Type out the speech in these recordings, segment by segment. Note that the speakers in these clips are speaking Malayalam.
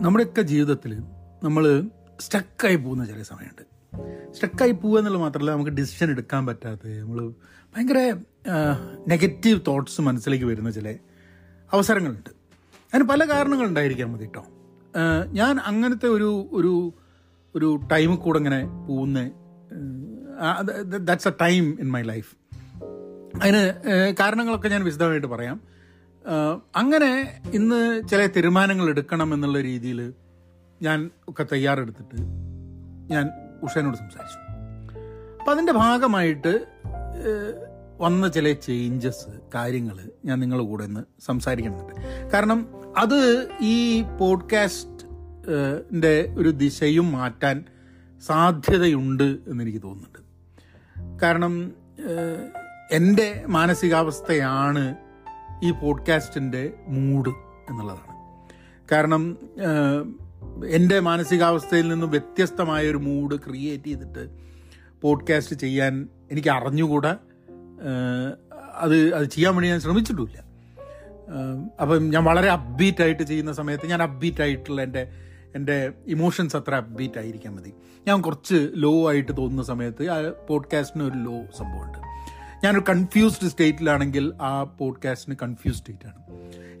നമ്മുടെയൊക്കെ ജീവിതത്തിൽ നമ്മൾ സ്റ്റക്കായി പോകുന്ന ചില സമയമുണ്ട്. സ്റ്റക്കായി പോകുക എന്നുള്ളത് മാത്രമല്ല നമുക്ക് ഡിസിഷൻ എടുക്കാൻ പറ്റാത്ത നമ്മൾ ഭയങ്കര നെഗറ്റീവ് തോട്ട്സ് മനസ്സിലേക്ക് വരുന്ന ചില അവസരങ്ങളുണ്ട്. അതിന് പല കാരണങ്ങളുണ്ടായിരിക്കാൻ മതി കേട്ടോ ഞാൻ അങ്ങനത്തെ ഒരു ഒരു ഒരു ടൈമിൽ കൂടെ ഇങ്ങനെ പോകുന്ന that's a time in my life അതിന് കാരണങ്ങളൊക്കെ ഞാൻ വിശദമായിട്ട് പറയാം. അങ്ങനെ ഇന്ന് ചില തീരുമാനങ്ങൾ എടുക്കണം എന്നുള്ള രീതിയിൽ ഞാൻ ഒക്കെ തയ്യാറെടുത്തിട്ട് ഞാൻ ഉഷേനോട് സംസാരിച്ചു. അപ്പം അതിന്റെ ഭാഗമായിട്ട് വന്ന ചില ചേഞ്ചസ് കാര്യങ്ങൾ ഞാൻ നിങ്ങളുടെ കൂടെ ഒന്ന് സംസാരിക്കുന്നുണ്ട് കാരണം അത് ഈ പോഡ്കാസ്റ്റിന്റെ ഒരു ദിശയും മാറ്റാൻ സാധ്യതയുണ്ട് എന്നെനിക്ക് തോന്നുന്നുണ്ട്. കാരണം എന്റെ മാനസികാവസ്ഥയാണ് ഈ പോഡ്കാസ്റ്റിന്റെ മൂഡ് എന്നുള്ളതാണ്. കാരണം എന്റെ മാനസികാവസ്ഥയിൽ നിന്നും വ്യത്യസ്തമായ ഒരു മൂഡ് ക്രിയേറ്റ് ചെയ്തിട്ട് പോഡ്കാസ്റ്റ് ചെയ്യാൻ എനിക്ക് അറിഞ്ഞുകൂടാ. അത് അത് ചെയ്യാൻ വേണ്ടി ഞാൻ ശ്രമിച്ചിട്ടുമില്ല. അപ്പം ഞാൻ വളരെ അപ്ബീറ്റ് ആയിട്ട് ചെയ്യുന്ന സമയത്ത് ഞാൻ അപ്ബീറ്റ് ആയിട്ടുള്ള എന്റെ എന്റെ ഇമോഷൻസ് അത്ര അപ്ബീറ്റ് ആയിരിക്കാൻ മതി. ഞാൻ കുറച്ച് ലോ ആയിട്ട് തോന്നുന്ന സമയത്ത് ആ പോഡ്കാസ്റ്റിന് ഒരു ലോ സംഭവമുണ്ട്. ഞാനൊരു കൺഫ്യൂസ്ഡ് സ്റ്റേറ്റിലാണെങ്കിൽ ആ പോഡ്കാസ്റ്റിന് കൺഫ്യൂസ് സ്റ്റേറ്റാണ്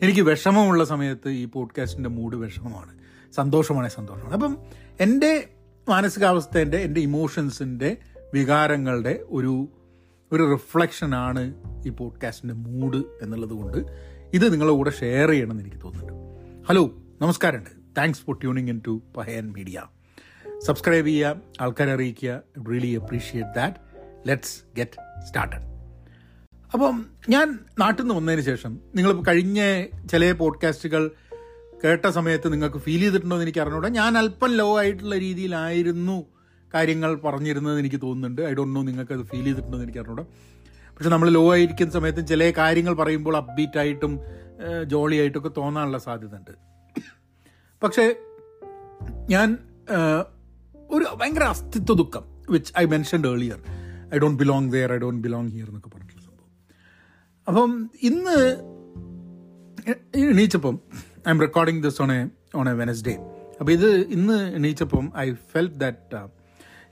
എനിക്ക് വിഷമമുള്ള സമയത്ത് ഈ പോഡ്കാസ്റ്റിന്റെ മൂഡ് വിഷമമാണ്. സന്തോഷമാണ് സന്തോഷമാണ്. അപ്പം എന്റെ മാനസികാവസ്ഥേന്റെ എന്റെ ഇമോഷൻസിന്റെ വികാരങ്ങളുടെ ഒരു ഒരു റിഫ്ലക്ഷനാണ് ഈ പോഡ്കാസ്റ്റിന്റെ മൂഡ് എന്നുള്ളത് കൊണ്ട് ഇത് നിങ്ങളുടെ കൂടെ ഷെയർ ചെയ്യണമെന്ന് എനിക്ക് തോന്നുന്നുണ്ട്. ഹലോ നമസ്കാരമുണ്ട്. Thanks for tuning in to Pahayan media subscribe ചെയ്യുക ആൾക്കാരെ അറിയിക്കുക. Really appreciate that let's get started അപ്പം ഞാൻ നാട്ടിൽ നിന്ന് വന്നതിന് ശേഷം നിങ്ങൾ കഴിഞ്ഞ ചില പോഡ്കാസ്റ്റുകൾ കേട്ട സമയത്ത് നിങ്ങൾക്ക് ഫീൽ ചെയ്തിട്ടുണ്ടോ എന്ന് എനിക്ക് അറിഞ്ഞൂടാ. ഞാൻ അല്പം ലോ ആയിട്ടുള്ള രീതിയിലായിരുന്നു കാര്യങ്ങൾ പറഞ്ഞിരുന്നത് എനിക്ക് തോന്നുന്നുണ്ട്. ഐ ഡോണ്ട് നോ നിങ്ങൾക്ക് അത് ഫീൽ ചെയ്തിട്ടുണ്ടോ എന്ന് എനിക്ക് അറിഞ്ഞൂടാ. പക്ഷെ നമ്മൾ ലോ ആയിരിക്കുന്ന സമയത്ത് ചില കാര്യങ്ങൾ പറയുമ്പോൾ അപ്ബീറ്റ് ആയിട്ടും ജോളി ആയിട്ടൊക്കെ തോന്നാനുള്ള സാധ്യത ഉണ്ട് പക്ഷേ ഞാൻ ഒരു ഭയങ്കര അസ്തിത്വ ദുഃഖം which I mentioned earlier I don't belong where I don't belong here എന്നൊക്കെ പറഞ്ഞിട്ടുള്ള സംഭവം. അപ്പം ഇന്ന് എണീച്ചപ്പം I am recording this on a on a Wednesday അപ്പോൾ ഇത് ഇന്ന് എണീച്ചപ്പം ഐ ഫെൽറ്റ് ദാറ്റ്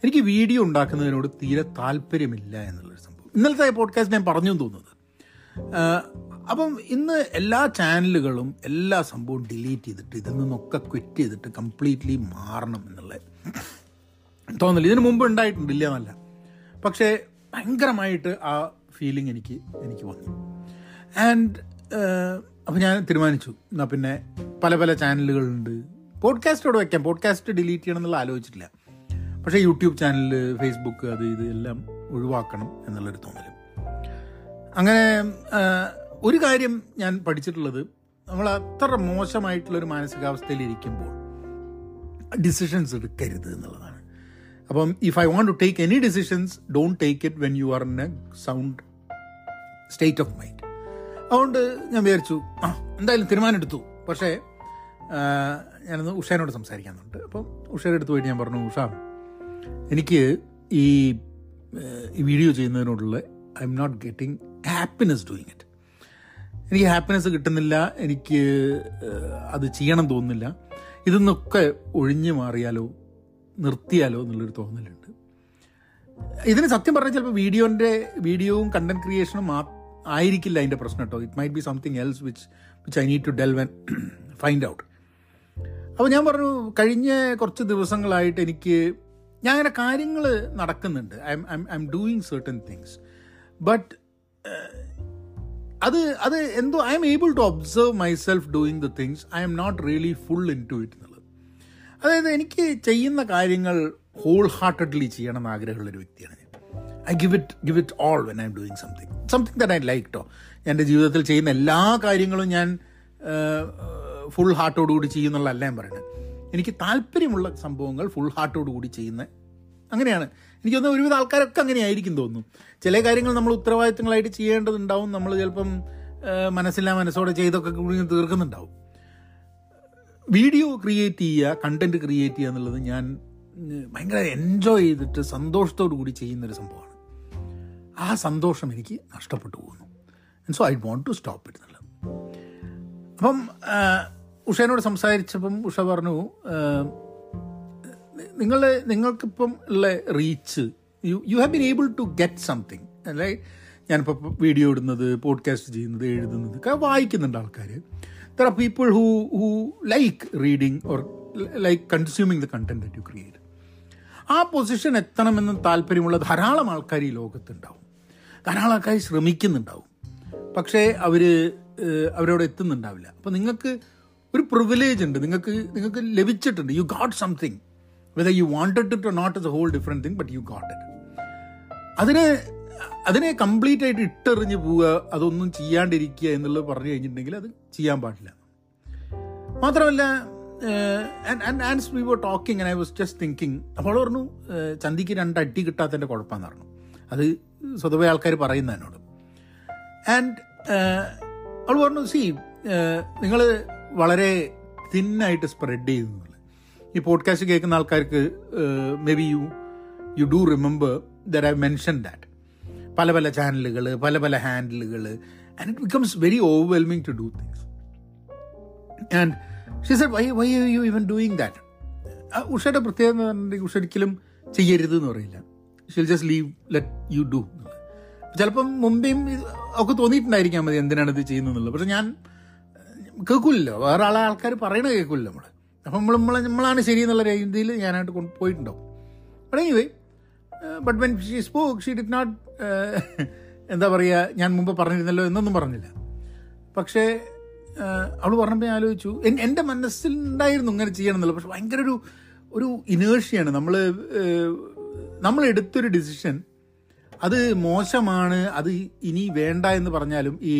എനിക്ക് വീഡിയോ ഉണ്ടാക്കുന്നതിനോട് തീരെ താല്പര്യമില്ല എന്നുള്ളൊരു സംഭവം. ഇന്നലത്തെ പോഡ്കാസ്റ്റ് ഞാൻ പറഞ്ഞു തോന്നുന്നത്. ആ, അപ്പം ഇന്ന് എല്ലാ ചാനലുകളും എല്ലാ സംഭവവും ഡിലീറ്റ് ചെയ്തിട്ട് ഇതിൽ നിന്നൊക്കെ ക്വിറ്റ് ചെയ്തിട്ട് കംപ്ലീറ്റ്ലി മാറണം എന്നുള്ള തോന്നില്ല ഇതിനു മുമ്പ് ഉണ്ടായിട്ടുണ്ട് എന്നല്ല. പക്ഷേ ഭയങ്കരമായിട്ട് ആ ഫീലിംഗ് എനിക്ക് എനിക്ക് വന്നു. ആൻഡ് അപ്പം ഞാൻ തീരുമാനിച്ചു. എന്നാൽ പിന്നെ പല പല ചാനലുകളുണ്ട്. പോഡ്കാസ്റ്റോട് വയ്ക്കാം പോഡ്കാസ്റ്റ് ഡിലീറ്റ് ചെയ്യണം എന്നുള്ള ആലോചിച്ചിട്ടില്ല. പക്ഷേ യൂട്യൂബ് ചാനൽ ഫേസ്ബുക്ക് അത് ഇത് എല്ലാം ഒഴിവാക്കണം എന്നുള്ളൊരു തോന്നൽ അങ്ങനെ ഒരു കാര്യം ഞാൻ പഠിച്ചിട്ടുള്ളത് നമ്മൾ അത്ര മോശമായിട്ടുള്ളൊരു മാനസികാവസ്ഥയിൽ ഇരിക്കുമ്പോൾ ഡിസിഷൻസ് എടുക്കരുത് എന്നുള്ളതാണ്. അപ്പം if I want to take any decisions don't take it when you are in a sound state of mind അതുകൊണ്ട് ഞാൻ വിചാരിച്ചു ആ എന്തായാലും തീരുമാനം എടുത്തു. പക്ഷേ ഞാനൊന്ന് ഉഷേനോട് സംസാരിക്കാനുണ്ട്. അപ്പം ഉഷയുടെ അടുത്ത് പോയിട്ട് ഞാൻ പറഞ്ഞു ഉഷ എനിക്ക് ഈ video ചെയ്യുന്നതിനോടുള്ള I am not getting happiness doing it എനിക്ക് ഹാപ്പിനെസ് കിട്ടുന്നില്ല എനിക്ക് അത് ചെയ്യണം തോന്നുന്നില്ല. ഇതൊന്നൊക്കെ ഒഴിഞ്ഞു മാറിയാലോ നിർത്തിയാലോ എന്നുള്ളൊരു തോന്നലുണ്ട്. ഇതിന് സത്യം പറഞ്ഞാൽ ചിലപ്പോൾ വീഡിയോന്റെ വീഡിയോവും കണ്ടന്റ് ക്രിയേഷനും ആയിരിക്കില്ല അതിന്റെ പ്രശ്നം കേട്ടോ. It might be something else which which I need to delve and find out അപ്പോൾ ഞാൻ പറഞ്ഞു കഴിഞ്ഞ കുറച്ച് ദിവസങ്ങളായിട്ട് എനിക്ക് ഞാൻ അങ്ങനെ കാര്യങ്ങൾ നടക്കുന്നുണ്ട്. I am I am doing certain things but അത് അത് എന്തോ I am able to observe myself doing the things I am not really full into it എന്നുള്ളത്. അതായത് എനിക്ക് ചെയ്യുന്ന കാര്യങ്ങൾ ഹോൾ ഹാർട്ടഡ്ലി ചെയ്യണം എന്ന് ആഗ്രഹമുള്ളൊരു വ്യക്തിയാണ് ഞാൻ. I give it give it all when I am doing something something that I like to എന്റെ ജീവിതത്തിൽ ചെയ്യുന്ന എല്ലാ കാര്യങ്ങളും ഞാൻ ഫുൾ ഹാർട്ടോടുകൂടി ചെയ്യുന്നുള്ളതല്ല ഞാൻ പറയുന്നത്. എനിക്ക് താല്പര്യമുള്ള സംഭവങ്ങൾ ഫുൾ ഹാർട്ടോടുകൂടി ചെയ്യുന്ന അങ്ങനെയാണ്. എനിക്ക് തോന്നുന്നു ഒരുവിധ ആൾക്കാരൊക്കെ അങ്ങനെ ആയിരിക്കും തോന്നുന്നു. ചില കാര്യങ്ങൾ നമ്മൾ ഉത്തരവാദിത്തങ്ങളായിട്ട് ചെയ്യേണ്ടതുണ്ടാവും. നമ്മൾ ചിലപ്പം മനസ്സില്ലാ മനസ്സോടെ ചെയ്തൊക്കെ കൂടി തീർക്കുന്നുണ്ടാവും. വീഡിയോ ക്രിയേറ്റ് ചെയ്യുക കണ്ടന്റ് ക്രിയേറ്റ് ചെയ്യുക എന്നുള്ളത് ഞാൻ ഭയങ്കര എൻജോയ് ചെയ്തിട്ട് സന്തോഷത്തോടു കൂടി ചെയ്യുന്നൊരു സംഭവമാണ്. ആ സന്തോഷം എനിക്ക് നഷ്ടപ്പെട്ടു പോകുന്നു. So I want to stop it എന്നുള്ളത്. അപ്പം ഉഷേനോട് സംസാരിച്ചപ്പം ഉഷ പറഞ്ഞു നിങ്ങൾ നിങ്ങൾക്കിപ്പം ഉള്ള reach you you have been able to get something അല്ലെ? ഞാനിപ്പോൾ വീഡിയോ ഇടുന്നത് പോഡ്കാസ്റ്റ് ചെയ്യുന്നത് എഴുതുന്നത് ഒക്കെ വായിക്കുന്നുണ്ട് ആൾക്കാർ there are people who who like reading or like consuming the content that you create ആ പൊസിഷൻ എത്തണമെന്ന് താല്പര്യമുള്ള ധാരാളം ആൾക്കാർ ഈ ലോകത്തുണ്ടാവും. ധാരാളം ആൾക്കാർ ശ്രമിക്കുന്നുണ്ടാവും. പക്ഷേ അവർ അവരോട് എത്തുന്നുണ്ടാവില്ല. അപ്പോൾ നിങ്ങൾക്ക് ഒരു പ്രിവിലേജ് ഉണ്ട്. നിങ്ങൾക്ക് നിങ്ങൾക്ക് ലഭിച്ചിട്ടുണ്ട്. You got something whether you wanted it not is a whole different thing but you got it അതിനെ അതിനെ കംപ്ലീറ്റ് ആയിട്ട് ഇട്ടെറിഞ്ഞ് പോവുക അതൊന്നും ചെയ്യാണ്ടിരിക്കുക എന്നുള്ളത് പറഞ്ഞു കഴിഞ്ഞിട്ടുണ്ടെങ്കിൽ അത് ചെയ്യാൻ പാടില്ല. മാത്രമല്ല and we were talking and I was just thinking അപ്പോൾ പറഞ്ഞു ചന്തിക്ക് രണ്ട് അടി കിട്ടാത്തതിന്റെ കുഴപ്പമെന്ന് പറഞ്ഞു. അത് സ്വതവേ ആൾക്കാർ പറയുന്ന എന്നോട്. ആൻഡ് അവൾ പറഞ്ഞു സി നിങ്ങൾ വളരെ തിന്നായിട്ട് സ്പ്രെഡ് ചെയ്യുന്നുള്ളത് ഈ പോഡ്കാസ്റ്റ് കേൾക്കുന്ന ആൾക്കാർക്ക് maybe you you do remember there I mention that പല പല ചാനലുകൾ പല പല ഹാൻഡിലുകൾ and it becomes very overwhelming to do things. And she said, why, why are you even doing that ഉഷയുടെ പ്രത്യേകത എന്ന് പറഞ്ഞിട്ടുണ്ടെങ്കിൽ ഉഷ ഒരിക്കലും ചെയ്യരുത് എന്ന് പറയില്ല. She'll just leave let you do ചിലപ്പം മുമ്പേയും ഒക്കെ തോന്നിയിട്ടുണ്ടായിരിക്കാം മതി എന്തിനാണ് ഇത് ചെയ്യുന്നത് പക്ഷെ ഞാൻ കേൾക്കില്ലല്ലോ വേറെ ആളെ ആൾക്കാർ പറയണത് കേൾക്കില്ല നമ്മൾ അപ്പം നമ്മൾ നമ്മളെ നമ്മളാണ് ശരി എന്നുള്ള രീതിയിൽ ഞാനായിട്ട് കൊണ്ട് പോയിട്ടുണ്ടാവും. But but when she spoke she did not എന്താ പറയുക ഞാൻ മുമ്പ് പറഞ്ഞിരുന്നല്ലോ എന്നൊന്നും പറഞ്ഞില്ല. പക്ഷേ അവൾ പറഞ്ഞപ്പോൾ ഞാൻ ആലോചിച്ചു എന്റെ മനസ്സിൽ ഉണ്ടായിരുന്നു ഇങ്ങനെ ചെയ്യണം എന്നുള്ളത് പക്ഷെ ഭയങ്കര ഒരു ഒരു ഇനേഴ്ഷ്യയാണ് നമ്മൾ നമ്മൾ എടുത്തൊരു ഡിസിഷൻ അത് മോശമാണ് അത് ഇനി വേണ്ട എന്ന് പറഞ്ഞാലും ഈ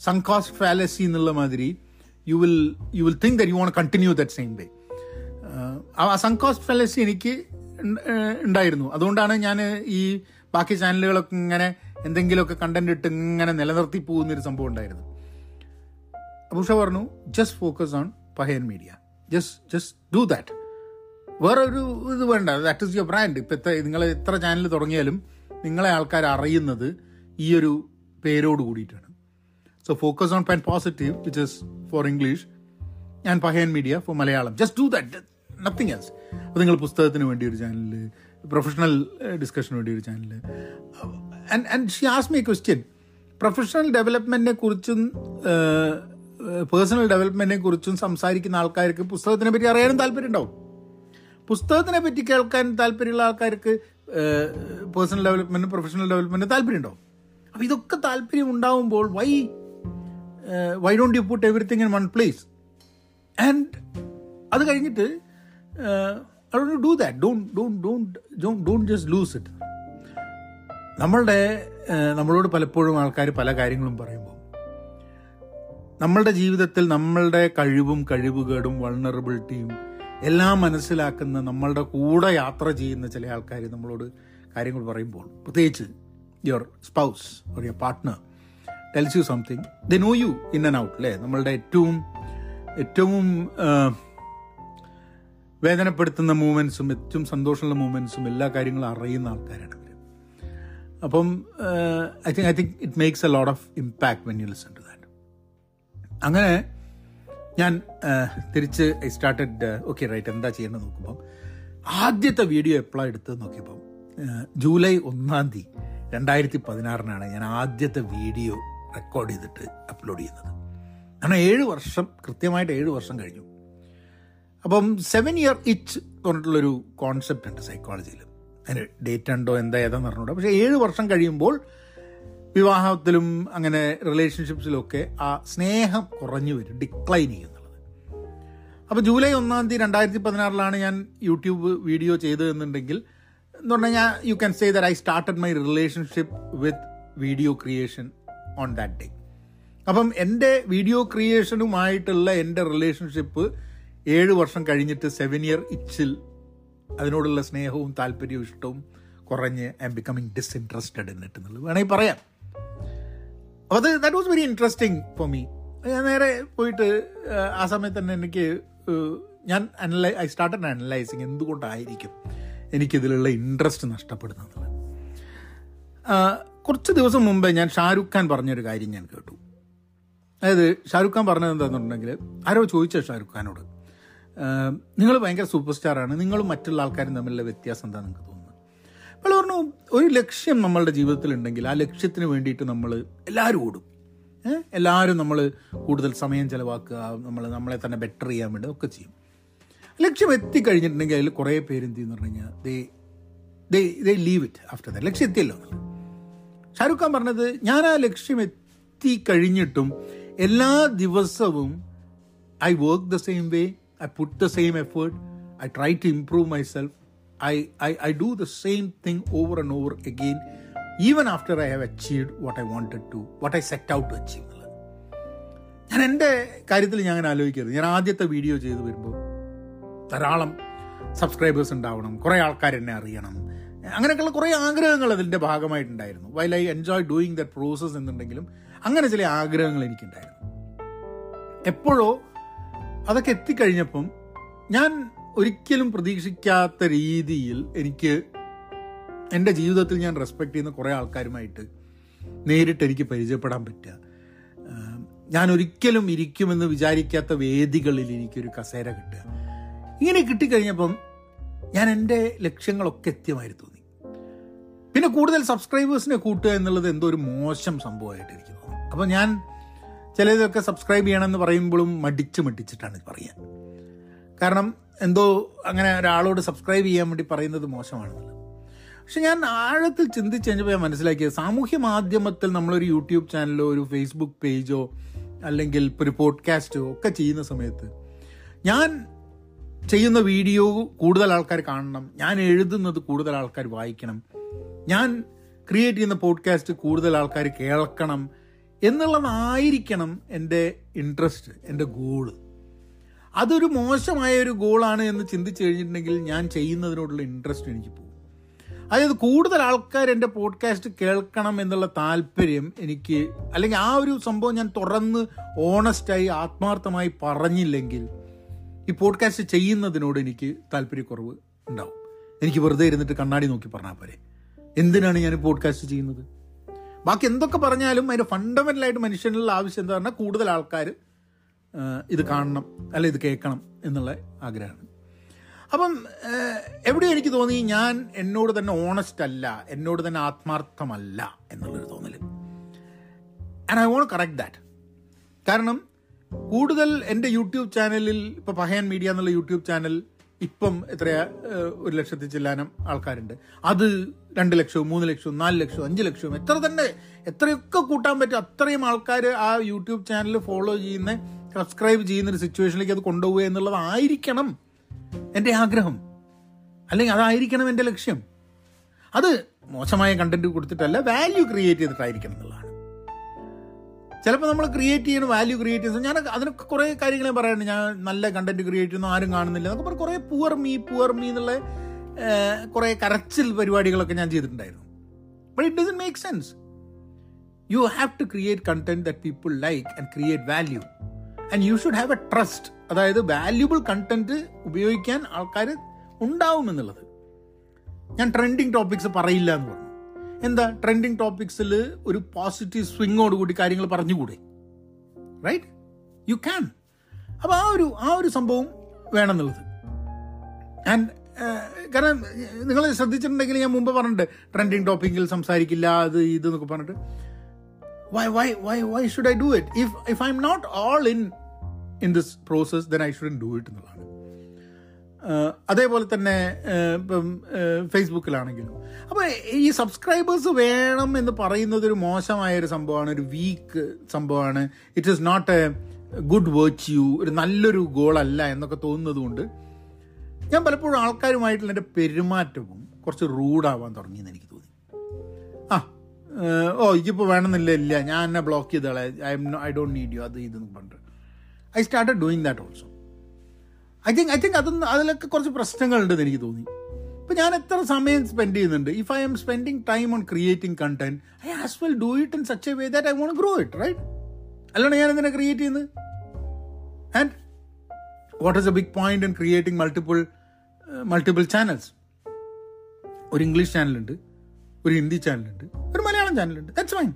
സൺകാസ്റ്റ് ഫാലസി എന്നുള്ള മാതിരി you will you will think that you want continue that same way ആ സൺകാസ്റ്റ് ഫാലസി എനിക്ക് ഉണ്ടായിരുന്നു. അതുകൊണ്ടാണ് ഞാൻ ഈ ബാക്കി ചാനലുകളൊക്കെ ഇങ്ങനെ എന്തെങ്കിലുമൊക്കെ കണ്ടന്റ് ഇട്ട് ഇങ്ങനെ നിലനിർത്തി പോകുന്നൊരു സംഭവം ഉണ്ടായിരുന്നു. അബുഷ പറഞ്ഞു just focus on Pahayan media just just do that വേറെ ഒരു ഇത് വേണ്ട. ദാറ്റ് ഇസ് യുവർ ബ്രാൻഡ് ഇപ്പം എത്ര നിങ്ങൾ എത്ര ചാനൽ തുടങ്ങിയാലും നിങ്ങളെ ആൾക്കാർ അറിയുന്നത് ഈ ഒരു പേരോട് കൂടിയിട്ടാണ്. So focus on pen positive which is for English ഞാൻ Pahayan media for Malayalam just do that nothing else അപ്പോൾ നിങ്ങൾ പുസ്തകത്തിന് വേണ്ടി ഒരു ചാനൽ പ്രൊഫഷണൽ ഡിസ്കഷന് വേണ്ടി ഒരു channel and and she as me question professional ഡെവലപ്മെന്റിനെ കുറിച്ചും പേഴ്സണൽ ഡെവലപ്മെന്റിനെ കുറിച്ചും സംസാരിക്കുന്ന ആൾക്കാർക്ക് പുസ്തകത്തിനെ പറ്റി അറിയാനും താല്പര്യം ഉണ്ടാവും പുസ്തകത്തിനെ പറ്റി കേൾക്കാൻ താല്പര്യമുള്ള ആൾക്കാർക്ക് പേഴ്സണൽ ഡെവലപ്മെന്റ് പ്രൊഫഷണൽ ഡെവലപ്മെന്റ് താല്പര്യം ഉണ്ടാവും അപ്പോൾ ഇതൊക്കെ താല്പര്യം ഉണ്ടാവുമ്പോൾ why why don't you put everything in one place and അത് കഴിഞ്ഞിട്ട് do that don't don't don't don't just lose it നമ്മളുടെ നമ്മളോട് പലപ്പോഴും ആൾക്കാർ പല കാര്യങ്ങളും പറയുമ്പോൾ നമ്മളുടെ ജീവിതത്തിൽ നമ്മളുടെ കഴിവും കഴിവുകേടും വൾണറബിലിറ്റിയും എല്ലാം മനസ്സിലാക്കുന്ന നമ്മളുടെ കൂടെ യാത്ര ചെയ്യുന്ന ചില ആൾക്കാർ നമ്മളോട് കാര്യങ്ങൾ പറയുമ്പോൾ പ്രത്യേകിച്ച് your spouse your partner tells you something they know you in and out അല്ലേ? നമ്മളുടെ ഏറ്റവും ഏറ്റവും വേദനപ്പെടുത്തുന്ന മൂമെൻസും ഏറ്റവും സന്തോഷമുള്ള മൂമെൻസും എല്ലാ കാര്യങ്ങളും അറിയുന്ന ആൾക്കാരാണ് അവർ അപ്പം I think I think it makes a lot of impact when you listen to that അങ്ങനെ ഞാൻ തിരിച്ച് ഐ സ്റ്റാർട്ടഡ് ഓക്കെ റൈറ്റ് എന്താ ചെയ്യേണ്ടത് നോക്കുമ്പോൾ ആദ്യത്തെ വീഡിയോ എപ്പോഴാണ് എടുത്തത് നോക്കിയപ്പം ജൂലൈ ഒന്നാം തീയതി രണ്ടായിരത്തി പതിനാറിനാണ് ഞാൻ ആദ്യത്തെ വീഡിയോ റെക്കോർഡ് ചെയ്തിട്ട് അപ്ലോഡ് ചെയ്യുന്നത്. കാരണം ഏഴ് വർഷം കൃത്യമായിട്ട് ഏഴ് വർഷം കഴിഞ്ഞു. അപ്പം സെവൻ ഇയർ ഇച്ച് പറഞ്ഞിട്ടുള്ളൊരു കോൺസെപ്റ്റ് ഉണ്ട് സൈക്കോളജിയിൽ അതിന് ഡേറ്റ് ഉണ്ടോ എന്താ ഏതാന്ന് പറഞ്ഞുകൂടാ പക്ഷേ ഏഴ് വർഷം കഴിയുമ്പോൾ വിവാഹത്തിലും അങ്ങനെ റിലേഷൻഷിപ്സിലൊക്കെ ആ സ്നേഹം കുറഞ്ഞു വരും ഡിക്ലൈൻ ചെയ്യുന്നുള്ളത് അപ്പോൾ ജൂലൈ ഒന്നാം തീയതി രണ്ടായിരത്തി പതിനാറിലാണ് ഞാൻ യൂട്യൂബ് വീഡിയോ ചെയ്തതെന്നുണ്ടെങ്കിൽ എന്ന് പറഞ്ഞാൽ ഞാൻ you can say that I started my relationship with video creation on that day അപ്പം എന്റെ വീഡിയോ ക്രിയേഷനുമായിട്ടുള്ള എന്റെ റിലേഷൻഷിപ്പ് ഏഴ് വർഷം കഴിഞ്ഞിട്ട് സെവൻ ഇയർ ഇച്ചിൽ അതിനോടുള്ള സ്നേഹവും താല്പര്യവും ഇഷ്ടവും കുറഞ്ഞ് ഐ എം ബിക്കമിങ് ഡിസ്ഇൻട്രസ്റ്റഡ് എന്നിട്ട് എന്നുള്ളത് വേണമെങ്കിൽ പറയാം. അപ്പോൾ അത് that was very interesting for me ഞാൻ നേരെ പോയിട്ട് ആ, ആ സമയത്ത് തന്നെ എനിക്ക് ഞാൻ അനലൈ ഐ സ്റ്റാർട്ടഡ് അനലൈസിങ് എന്തുകൊണ്ടായിരിക്കും എനിക്കിതിലുള്ള ഇൻട്രസ്റ്റ് നഷ്ടപ്പെടുന്നത്. കുറച്ച് ദിവസം മുമ്പേ ഞാൻ ഷാരൂഖ് ഖാൻ പറഞ്ഞൊരു കാര്യം ഞാൻ കേട്ടു. അതായത് ഷാരൂഖ് ഖാൻ പറഞ്ഞത് എന്താണെന്നുണ്ടെങ്കിൽ ആരോ ചോദിച്ച ഷാരൂഖ് ഖാനോട്. നിങ്ങൾ ഭയങ്കര സൂപ്പർ സ്റ്റാറാണ് നിങ്ങളും മറ്റുള്ള ആൾക്കാരും തമ്മിലുള്ള വ്യത്യാസം എന്താ നിങ്ങൾക്ക് തോന്നുന്നത്? അപ്പോൾ പറഞ്ഞു ഒരു ലക്ഷ്യം നമ്മളുടെ ജീവിതത്തിൽ ഉണ്ടെങ്കിൽ ആ ലക്ഷ്യത്തിന് വേണ്ടിയിട്ട് നമ്മൾ എല്ലാവരും ഓടും. എല്ലാവരും നമ്മൾ കൂടുതൽ സമയം ചിലവാക്കുക നമ്മൾ നമ്മളെ തന്നെ ബെറ്റർ ചെയ്യാൻ വേണ്ടി ഒക്കെ ചെയ്യും. ലക്ഷ്യം എത്തിക്കഴിഞ്ഞിട്ടുണ്ടെങ്കിൽ അതിൽ കുറേ പേര് എന്ത് ചെയ്യുന്നു പറഞ്ഞു കഴിഞ്ഞാൽ they they leave it after the ലക്ഷ്യം എത്തിയല്ലോ ഷാറുഖ് ഖാൻ പറഞ്ഞത് ഞാൻ ആ ലക്ഷ്യം എത്തിക്കഴിഞ്ഞിട്ടും എല്ലാ ദിവസവും I work the same way I put the same effort I try to improve myself I I do the same thing over and over again even after I have achieved what I wanted to what I set out to achieve എന്നുള്ളത് ഞാൻ എന്റെ കാര്യത്തിൽ ഞാൻ അങ്ങനെ ആലോചിക്കരുത്. ഞാൻ ആദ്യത്തെ വീഡിയോ ചെയ്ത് വരുമ്പോൾ ധാരാളം സബ്സ്ക്രൈബേഴ്സ് ഉണ്ടാവണം കുറേ ആൾക്കാർ എന്നെ അറിയണം. അങ്ങനെയൊക്കെയുള്ള കുറേ ആഗ്രഹങ്ങൾ അതിന്റെ ഭാഗമായിട്ടുണ്ടായിരുന്നു. While I enjoy doing that process എന്നുണ്ടെങ്കിലും അങ്ങനെ ചില ആഗ്രഹങ്ങൾ എനിക്കുണ്ടായിരുന്നു. എപ്പോഴോ അതൊക്കെ എത്തിക്കഴിഞ്ഞപ്പം ഞാൻ ഒരിക്കലും പ്രതീക്ഷിക്കാത്ത രീതിയിൽ എനിക്ക് എന്റെ ജീവിതത്തിൽ ഞാൻ റെസ്പെക്ട് ചെയ്യുന്ന കുറേ ആൾക്കാരുമായിട്ട് നേരിട്ട് എനിക്ക് പരിചയപ്പെടാൻ പറ്റുക. ഞാൻ ഒരിക്കലും ഇരിക്കുമെന്ന് വിചാരിക്കാത്ത വേദികളിൽ എനിക്കൊരു കസേര കിട്ടുക. ഇങ്ങനെ കിട്ടിക്കഴിഞ്ഞപ്പം ഞാൻ എന്റെ ലക്ഷ്യങ്ങളൊക്കെ എത്തിയമായി തോന്നി. പിന്നെ കൂടുതൽ സബ്സ്ക്രൈബേഴ്സിനെ കൂട്ടുക എന്നുള്ളത് എന്തോ ഒരു മോശം സംഭവമായിട്ട് എനിക്ക് തോന്നി അപ്പോൾ ഞാൻ ചിലതൊക്കെ സബ്സ്ക്രൈബ് ചെയ്യണമെന്ന് പറയുമ്പോഴും മടിച്ച് മടിച്ചിട്ടാണ് പറയുക. കാരണം എന്തോ അങ്ങനെ ഒരാളോട് സബ്സ്ക്രൈബ് ചെയ്യാൻ വേണ്ടി പറയുന്നത് മോശമാണെന്നുള്ളത് പക്ഷെ ഞാൻ ആഴത്തിൽ ചിന്തിച്ച് കഴിഞ്ഞപ്പോൾ ഞാൻ മനസ്സിലാക്കിയത് സാമൂഹ്യ മാധ്യമത്തിൽ നമ്മളൊരു യൂട്യൂബ് ചാനലോ ഒരു ഫേസ്ബുക്ക് പേജോ അല്ലെങ്കിൽ ഒരു പോഡ്കാസ്റ്റോ ഒക്കെ ചെയ്യുന്ന സമയത്ത് ഞാൻ ചെയ്യുന്ന വീഡിയോ കൂടുതൽ ആൾക്കാർ കാണണം ഞാൻ എഴുതുന്നത് കൂടുതൽ ആൾക്കാർ വായിക്കണം ഞാൻ ക്രിയേറ്റ് ചെയ്യുന്ന പോഡ്കാസ്റ്റ് കൂടുതൽ ആൾക്കാർ കേൾക്കണം എന്നുള്ളതായിരിക്കണം എന്റെ ഇൻട്രസ്റ്റ് എന്റെ ഗോൾ അതൊരു മോശമായ ഒരു ഗോളാണ് എന്ന് ചിന്തിച്ചു കഴിഞ്ഞിട്ടുണ്ടെങ്കിൽ ഞാൻ ചെയ്യുന്നതിനോടുള്ള ഇൻട്രസ്റ്റ് എനിക്ക് പോകും. അതായത് കൂടുതൽ ആൾക്കാർ എന്റെ പോഡ്കാസ്റ്റ് കേൾക്കണം എന്നുള്ള താല്പര്യം എനിക്ക് അല്ലെങ്കിൽ ആ ഒരു സംഭവം ഞാൻ തുറന്ന് ഓണസ്റ്റായി ആത്മാർത്ഥമായി പറഞ്ഞില്ലെങ്കിൽ ഈ പോഡ്കാസ്റ്റ് ചെയ്യുന്നതിനോട് എനിക്ക് താല്പര്യക്കുറവ് ഉണ്ടാവും. എനിക്ക് വെറുതെ ഇരുന്നിട്ട് കണ്ണാടി നോക്കി പറഞ്ഞാൽ പോരെ. എന്തിനാണ് ഞാൻ പോഡ്കാസ്റ്റ് ചെയ്യുന്നത്? ബാക്കി എന്തൊക്കെ പറഞ്ഞാലും അതിന്റെ ഫണ്ടമെന്റലായിട്ട് മനുഷ്യനുള്ള ആവശ്യം എന്താ പറഞ്ഞാൽ കൂടുതൽ ആൾക്കാർ ഇത് കാണണം അല്ല ഇത് കേൾക്കണം എന്നുള്ള ആഗ്രഹമാണ്. അപ്പം എവിടെ എനിക്ക് തോന്നി ഞാൻ എന്നോട് തന്നെ ഓണസ്റ്റ് അല്ല എന്നോട് തന്നെ ആത്മാർത്ഥമല്ല എന്നുള്ളൊരു തോന്നൽ and I won't correct that കാരണം കൂടുതൽ എന്റെ യൂട്യൂബ് ചാനലിൽ ഇപ്പോൾ പഹയൻ മീഡിയ എന്നുള്ള യൂട്യൂബ് ചാനൽ ഇപ്പം എത്രയാ? ഒരു ലക്ഷത്തി ചില്ലാനം ആൾക്കാരുണ്ട്. അത് രണ്ട് ലക്ഷവും മൂന്ന് ലക്ഷവും നാല് ലക്ഷവും അഞ്ച് ലക്ഷവും എത്ര തന്നെ. എത്രയൊക്കെ കൂട്ടാൻ പറ്റും. അത്രയും ആൾക്കാർ ആ യൂട്യൂബ് ചാനൽ ഫോളോ ചെയ്യുന്ന സബ്സ്ക്രൈബ് ചെയ്യുന്ന ഒരു സിറ്റുവേഷനിലേക്ക് അത് കൊണ്ടുപോവുക എന്നുള്ളതായിരിക്കണം എന്റെ ആഗ്രഹം. അല്ലെങ്കിൽ അതായിരിക്കണം എന്റെ ലക്ഷ്യം. അത് മോശമായ കണ്ടന്റ് കൊടുത്തിട്ടല്ല വാല്യൂ ക്രിയേറ്റ് ചെയ്തിട്ടായിരിക്കണം എന്നുള്ളതാണ്. ചിലപ്പോൾ നമ്മൾ ക്രിയേറ്റ് ചെയ്യണം വാല്യൂ ക്രിയേറ്റ് ചെയ്യുന്നത് ഞാൻ അതിനൊക്കെ കുറേ കാര്യങ്ങൾ ഞാൻ പറയാറുണ്ട്. ഞാൻ നല്ല കണ്ടന്റ് ക്രിയേറ്റ് ചെയ്യുന്നു ആരും കാണുന്നില്ല. എന്നൊക്കെ പറഞ്ഞ് കുറേ പുവർ മീ പുവർ മീ എന്നുള്ള കുറേ കരച്ചിൽ പരിപാടികളൊക്കെ ഞാൻ ചെയ്തിട്ടുണ്ടായിരുന്നു. But it doesn't make sense you have to create content that people like and create value and you should have a trust അതായത് വാല്യൂബിൾ കണ്ടന്റ് ഉപയോഗിക്കാൻ ആൾക്കാർ ഉണ്ടാവും എന്നുള്ളത്. ഞാൻ ട്രെൻഡിങ് ടോപ്പിക്സ് പറയില്ല എന്ന് പറഞ്ഞു. എന്താ ട്രെൻഡിങ് ടോപ്പിക്സിൽ ഒരു പോസിറ്റീവ് സ്വിങ്ങോട് കൂടി കാര്യങ്ങൾ പറഞ്ഞുകൂടെ? റൈറ്റ് യു ക്യാൻ അപ്പോൾ ആ ഒരു ആ ഒരു സംഭവം വേണമെന്നുള്ളത്. ആൻഡ് കാരണം നിങ്ങൾ ശ്രദ്ധിച്ചിട്ടുണ്ടെങ്കിൽ ഞാൻ മുമ്പ് പറഞ്ഞിട്ടുണ്ട് ട്രെൻഡിങ് ടോപ്പിക്കിൽ സംസാരിക്കില്ല അത് ഇത് എന്നൊക്കെ പറഞ്ഞിട്ട്. Why why why why should I do it if if I am not all in in this process then I shouldn't do it എന്നുള്ളതാണ്. അതേപോലെ തന്നെ ഇപ്പം ഫേസ്ബുക്കിലാണെങ്കിലും. അപ്പോൾ ഈ സബ്സ്ക്രൈബേഴ്സ് വേണം എന്ന് പറയുന്നത് ഒരു മോശമായ ഒരു സംഭവമാണ് ഒരു വീക്ക് സംഭവമാണ്. It is not a good virtue ഒരു നല്ലൊരു ഗോളല്ല എന്നൊക്കെ തോന്നുന്നതുകൊണ്ട് ഞാൻ പലപ്പോഴും ആൾക്കാരുമായിട്ടുള്ള എന്റെ പെരുമാറ്റവും കുറച്ച് റൂഡാവാൻ തുടങ്ങിയെന്ന് എനിക്ക് തോന്നി. ആ ഓ ഇതിപ്പോൾ വേണമെന്നില്ല ഇല്ല. ഞാൻ എന്നെ block ചെയ്തോളെ I am I don't need you അത് ഇതെന്ന് പറഞ്ഞിട്ട്. I started doing that also I think I think അതൊന്നും അതിലൊക്കെ കുറച്ച് പ്രശ്നങ്ങളുണ്ടെന്ന് എനിക്ക് തോന്നി. ഇപ്പം ഞാൻ എത്ര സമയം സ്പെൻഡ് ചെയ്യുന്നുണ്ട്? If I am spending time on creating content I as well do it in such a way that I want grow it right അല്ലാണ്ട് ഞാൻ എന്തിനാണ് ക്രിയേറ്റ് ചെയ്യുന്നത് and what is a big point in creating multiple multiple channels ഒരു ഇംഗ്ലീഷ് ചാനലുണ്ട് ഒരു ഹിന്ദി ചാനലുണ്ട് ഒരു മലയാളം ചാനലുണ്ട് that's fine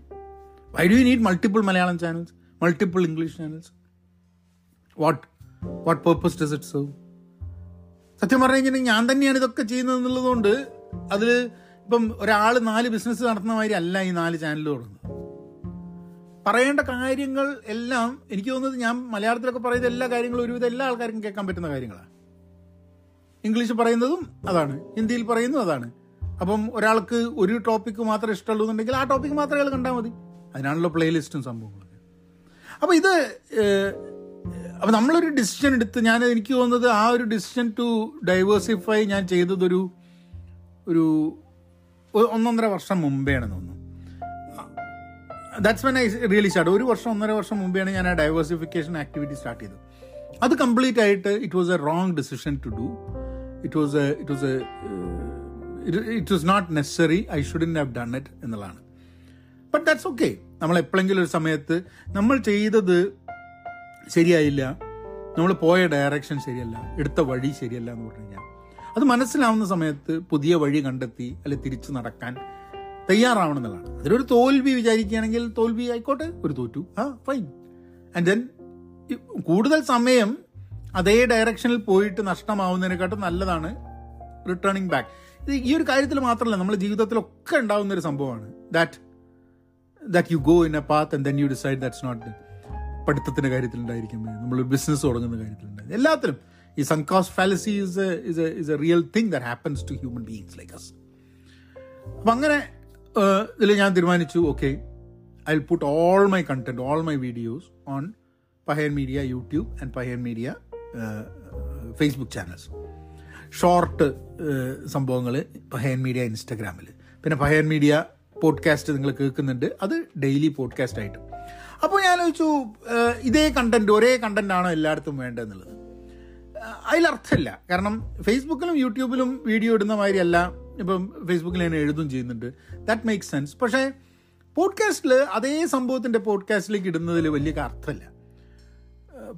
why do you need multiple Malayalam channels multiple English channels what what purpose does it serve സത്യം പറഞ്ഞു കഴിഞ്ഞാൽ ഞാൻ തന്നെയാണ് ഇതൊക്കെ ചെയ്യുന്നത് എന്നുള്ളതുകൊണ്ട് അതിൽ ഇപ്പം ഒരാൾ നാല് ബിസിനസ് നടത്തുന്ന മാതിരി അല്ല ഈ നാല് ചാനൽ തുടങ്ങുന്നത്. പറയേണ്ട കാര്യങ്ങൾ എല്ലാം എനിക്ക് തോന്നുന്നത് ഞാൻ മലയാളത്തിലൊക്കെ പറയുന്ന എല്ലാ കാര്യങ്ങളും ഒരുവിധം എല്ലാ ആൾക്കാർക്കും കേൾക്കാൻ പറ്റുന്ന കാര്യങ്ങളാണ് ഇംഗ്ലീഷ് പറയുന്നതും അതാണ്. ഹിന്ദിയിൽ പറയുന്നതും അതാണ്. അപ്പം ഒരാൾക്ക് ഒരു ടോപ്പിക്ക് മാത്രമേ ഇഷ്ടമുള്ളൂ എന്നുണ്ടെങ്കിൽ ആ ടോപ്പിക്ക് മാത്രമേ അയാൾ കണ്ടാൽ മതി. അതിനാണല്ലോ പ്ലേലിസ്റ്റും സംഭവങ്ങളൊക്കെ. അപ്പോൾ ഇത് അപ്പം നമ്മളൊരു ഡിസിഷൻ എടുത്ത് ഞാൻ എനിക്ക് തോന്നുന്നത് ആ ഒരു ഡിസിഷൻ ടു ഡൈവേഴ്സിഫൈ ഞാൻ ചെയ്തതൊരു ഒരു ഒന്നൊന്നര വർഷം മുമ്പേയാണെന്ന് തോന്നുന്നു. That's when I really start ഒരു വർഷം ഒന്നര വർഷം മുമ്പെയാണ് ഞാൻ ആ ഡൈവേഴ്സിഫിക്കേഷൻ ആക്ടിവിറ്റി സ്റ്റാർട്ട് ചെയ്തത്. അത് കംപ്ലീറ്റ് ആയിട്ട് it was a wrong decision to do it was a it was a it was not necessary I shouldn't have done it എന്നുള്ളതാണ്. ബട്ട് ദാറ്റ്സ് ഓക്കെ നമ്മൾ എപ്പോഴെങ്കിലും ഒരു സമയത്ത് നമ്മൾ ചെയ്തത് ശരിയായില്ല. നമ്മൾ പോയ ഡയറക്ഷൻ ശരിയല്ല. എടുത്ത വഴി ശരിയല്ല എന്ന് പറഞ്ഞു കഴിഞ്ഞാൽ അത് മനസ്സിലാവുന്ന സമയത്ത് പുതിയ വഴി കണ്ടെത്തി അല്ലെ തിരിച്ചു നടക്കാൻ തയ്യാറാവണം എന്നുള്ളതാണ് അതിലൊരു തോൽവി വിചാരിക്കുകയാണെങ്കിൽ തോൽവി ആയിക്കോട്ടെ ഒരു തോറ്റു. ആ ഫൈൻ ആൻഡ് ദെൻ കൂടുതൽ സമയം അതേ ഡയറക്ഷനിൽ പോയിട്ട് നഷ്ടമാവുന്നതിനെക്കാട്ടും നല്ലതാണ് റിട്ടേണിങ് ബാക്ക് ഇത് ഈ ഒരു കാര്യത്തിൽ മാത്രമല്ല നമ്മുടെ ജീവിതത്തിലൊക്കെ ഉണ്ടാകുന്ന ഒരു സംഭവമാണ്. That that you go in a path and then you decide that's not പഠിത്തത്തിന്റെ കാര്യത്തിലുണ്ടായിരിക്കും. നമ്മൾ ബിസിനസ് തുടങ്ങുന്ന കാര്യത്തിലുണ്ടായിരുന്നു എല്ലാത്തിലും. ഈ sunk cost fallacy is is is a real thing that happens to human beings like us അപ്പം അങ്ങനെ ഇതിൽ ഞാൻ തീരുമാനിച്ചു okay I will put all my content all my videos on Pahayan media YouTube and Pahayan media Facebook channels short സംഭവങ്ങൾ പഹയൻ മീഡിയ ഇൻസ്റ്റഗ്രാമിൽ പിന്നെ പഹയൻ മീഡിയ പോഡ്കാസ്റ്റ് നിങ്ങൾ കേൾക്കുന്നുണ്ട്. അത് ഡെയിലി പോഡ്കാസ്റ്റ് ആയിട്ടും. അപ്പോൾ ഞാൻ ചോദിച്ചു ഇതേ കണ്ടന്റ് ഒരേ കണ്ടന്റ് ആണോ എല്ലായിടത്തും വേണ്ടതെന്നുള്ളത്. അതിലർത്ഥമില്ല കാരണം ഫേസ്ബുക്കിലും യൂട്യൂബിലും വീഡിയോ ഇടുന്ന മാതിരിയല്ല. ഇപ്പം ഫേസ്ബുക്കിൽ ഞാൻ എഴുതും ചെയ്യുന്നുണ്ട്. ദാറ്റ് മേക്ക് സെൻസ് പക്ഷേ പോഡ്കാസ്റ്റിൽ അതേ സംഭവത്തിന്റെ പോഡ്കാസ്റ്റിലേക്ക് ഇടുന്നതിൽ വലിയ അർത്ഥമില്ല.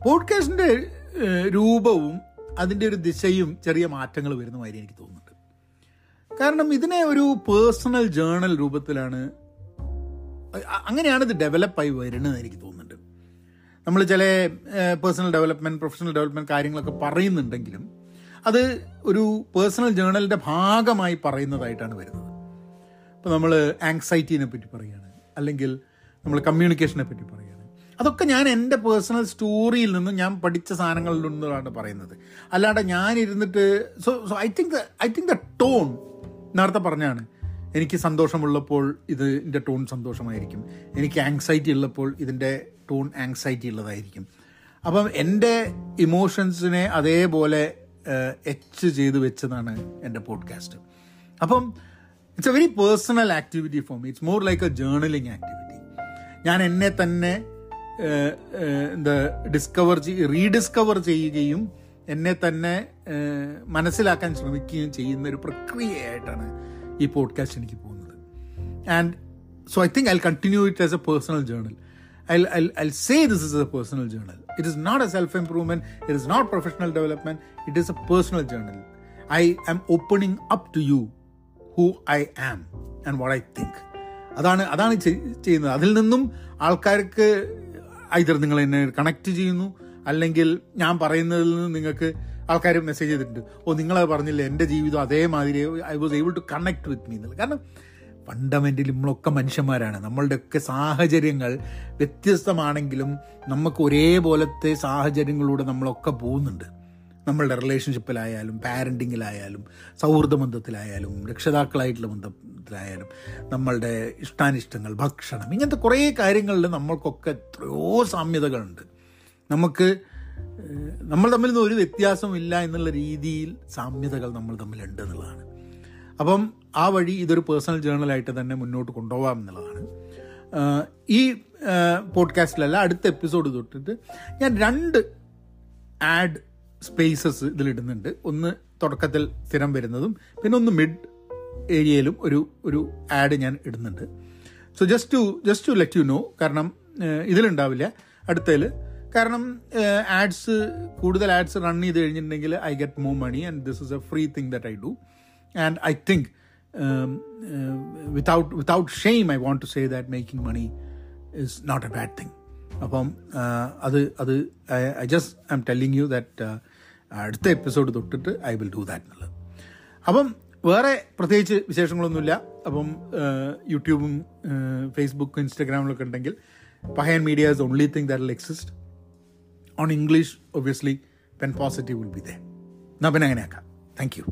പോഡ്കാസ്റ്റിന്റെ രൂപവും അതിന്റെ ഒരു ദിശയും ചെറിയ മാറ്റങ്ങൾ വരുന്ന മാതിരി എനിക്ക് തോന്നുന്നുണ്ട്. കാരണം ഇതിനെ ഒരു പേഴ്സണൽ ജേണൽ രൂപത്തിലാണ് അങ്ങനെയാണ് ഇത് ഡെവലപ്പായി വരുന്നത് എനിക്ക് തോന്നുന്നുണ്ട്. നമ്മൾ ചില പേഴ്സണൽ ഡെവലപ്മെന്റ് പ്രൊഫഷണൽ ഡെവലപ്മെന്റ് കാര്യങ്ങളൊക്കെ പറയുന്നുണ്ടെങ്കിലും അത് ഒരു പേഴ്സണൽ ജേണലിന്റെ ഭാഗമായി പറയുന്നതായിട്ടാണ് വരുന്നത്. ഇപ്പോൾ നമ്മൾ ആങ്സൈറ്റീനെ പറ്റി പറയുകയാണ് അല്ലെങ്കിൽ നമ്മൾ കമ്മ്യൂണിക്കേഷനെ പറ്റി പറയുകയാണ്. അതൊക്കെ ഞാൻ എന്റെ പേഴ്സണൽ സ്റ്റോറിയിൽ നിന്നും ഞാൻ പഠിച്ച സാധനങ്ങളിൽ നിന്നാണ് പറയുന്നത്. അല്ലാണ്ട് ഞാൻ ഇരുന്നിട്ട് so so I think I think the tone നേരത്തെ പറഞ്ഞാണ് എനിക്ക് സന്തോഷമുള്ളപ്പോൾ ഇതിന്റെ ടോൺ സന്തോഷമായിരിക്കും. എനിക്ക് ആങ്സൈറ്റി ഉള്ളപ്പോൾ ഇതിന്റെ ടോൺ ആങ്സൈറ്റി ഉള്ളതായിരിക്കും. അപ്പം എന്റെ ഇമോഷൻസിനെ അതേപോലെ എച്ച് ചെയ്ത് വെച്ചതാണ് എന്റെ പോഡ്കാസ്റ്റ് അപ്പം it's a very personal activity for me it's more like a journaling activity ഞാൻ എന്നെ തന്നെ എന്താ ഡിസ്കവർ റീഡിസ്കവർ ചെയ്യുകയും എന്നെ തന്നെ മനസ്സിലാക്കാൻ ശ്രമിക്കുകയും ചെയ്യുന്ന ഒരു പ്രക്രിയയായിട്ടാണ് ഈ പോഡ്കാസ്റ്റ് എനിക്ക് പോകുന്നത്. And so I think I continue it as a personal journal I I say this is a personal journal it is not a self improvement it is not professional development it is a personal journal I am opening up to you who I am and what I think അതാണ് അതാണ് ചെയ്യുന്നത്. അതിൽ നിന്നും ആൾക്കാർക്ക് ഐതർ നിങ്ങൾ എന്നെ കണക്ട് ചെയ്യുന്നു അല്ലെങ്കിൽ ഞാൻ പറയുന്നതിൽ നിന്ന് നിങ്ങൾക്ക് ആൾക്കാർ മെസ്സേജ് ചെയ്തിട്ടുണ്ട്. ഓ നിങ്ങളത് പറഞ്ഞില്ല? എന്റെ ജീവിതം അതേമാതിരി. I was able to connect with me എന്നുള്ളത്. കാരണം ഫണ്ടമെന്റലി നമ്മളൊക്കെ മനുഷ്യന്മാരാണ്. നമ്മളുടെയൊക്കെ സാഹചര്യങ്ങൾ വ്യത്യസ്തമാണെങ്കിലും നമുക്ക് ഒരേപോലത്തെ സാഹചര്യങ്ങളിലൂടെ നമ്മളൊക്കെ പോകുന്നുണ്ട്. നമ്മളുടെ റിലേഷൻഷിപ്പിലായാലും പാരന്റിങ്ങിലായാലും സൗഹൃദ ബന്ധത്തിലായാലും രക്ഷിതാക്കളായിട്ടുള്ള ബന്ധത്തിലായാലും നമ്മളുടെ ഇഷ്ടാനിഷ്ടങ്ങൾ ഭക്ഷണം ഇങ്ങനത്തെ കുറേ കാര്യങ്ങളിൽ നമ്മൾക്കൊക്കെ എത്രയോ സാമ്യതകളുണ്ട്. നമുക്ക് നമ്മൾ തമ്മിൽ നിന്ന് ഒരു വ്യത്യാസമില്ല എന്നുള്ള രീതിയിൽ സാമ്യതകൾ നമ്മൾ തമ്മിലുണ്ട് എന്നുള്ളതാണ്. അപ്പം ആ വഴി ഇതൊരു പേഴ്സണൽ ജേണലായിട്ട് തന്നെ മുന്നോട്ട് കൊണ്ടുപോകാം എന്നുള്ളതാണ്. ഈ പോഡ്കാസ്റ്റിലല്ല അടുത്ത എപ്പിസോഡ് തൊട്ടിട്ട് ഞാൻ രണ്ട് ആഡ് സ്പേസസ് ഇതിലിടുന്നുണ്ട്. ഒന്ന് തുടക്കത്തിൽ സ്ഥിരം വരുന്നതും പിന്നെ ഒന്ന് മിഡ് ഏരിയയിലും ഒരു ഒരു ആഡ് ഞാൻ ഇടുന്നുണ്ട്. So just to just to let you know കാരണം ഇതിലുണ്ടാവില്ല. അടുത്തതിൽ കാരണം ആഡ്സ് കൂടുതൽ ആഡ്സ് റൺ ചെയ്ത് കഴിഞ്ഞിട്ടുണ്ടെങ്കിൽ I get more money and this is a free thing that I do and I think without without shame I want to say that making money is not a bad thing അപ്പം അത് അത് I just I'm telling you that അടുത്ത എപ്പിസോഡ് തൊട്ടിട്ട് ഐ വിൽ ഡു ദാറ്റ് എന്നുള്ളത് അപ്പം വേറെ പ്രത്യേകിച്ച് വിശേഷങ്ങളൊന്നുമില്ല. അപ്പം യൂട്യൂബും ഫേസ്ബുക്കും ഇൻസ്റ്റാഗ്രാമിലൊക്കെ ഉണ്ടെങ്കിൽ പഹയൻ media is only thing that will exist on English obviously pen positive will be they എന്നാൽ പിന്നെ അങ്ങനെയാക്കാം. Thank you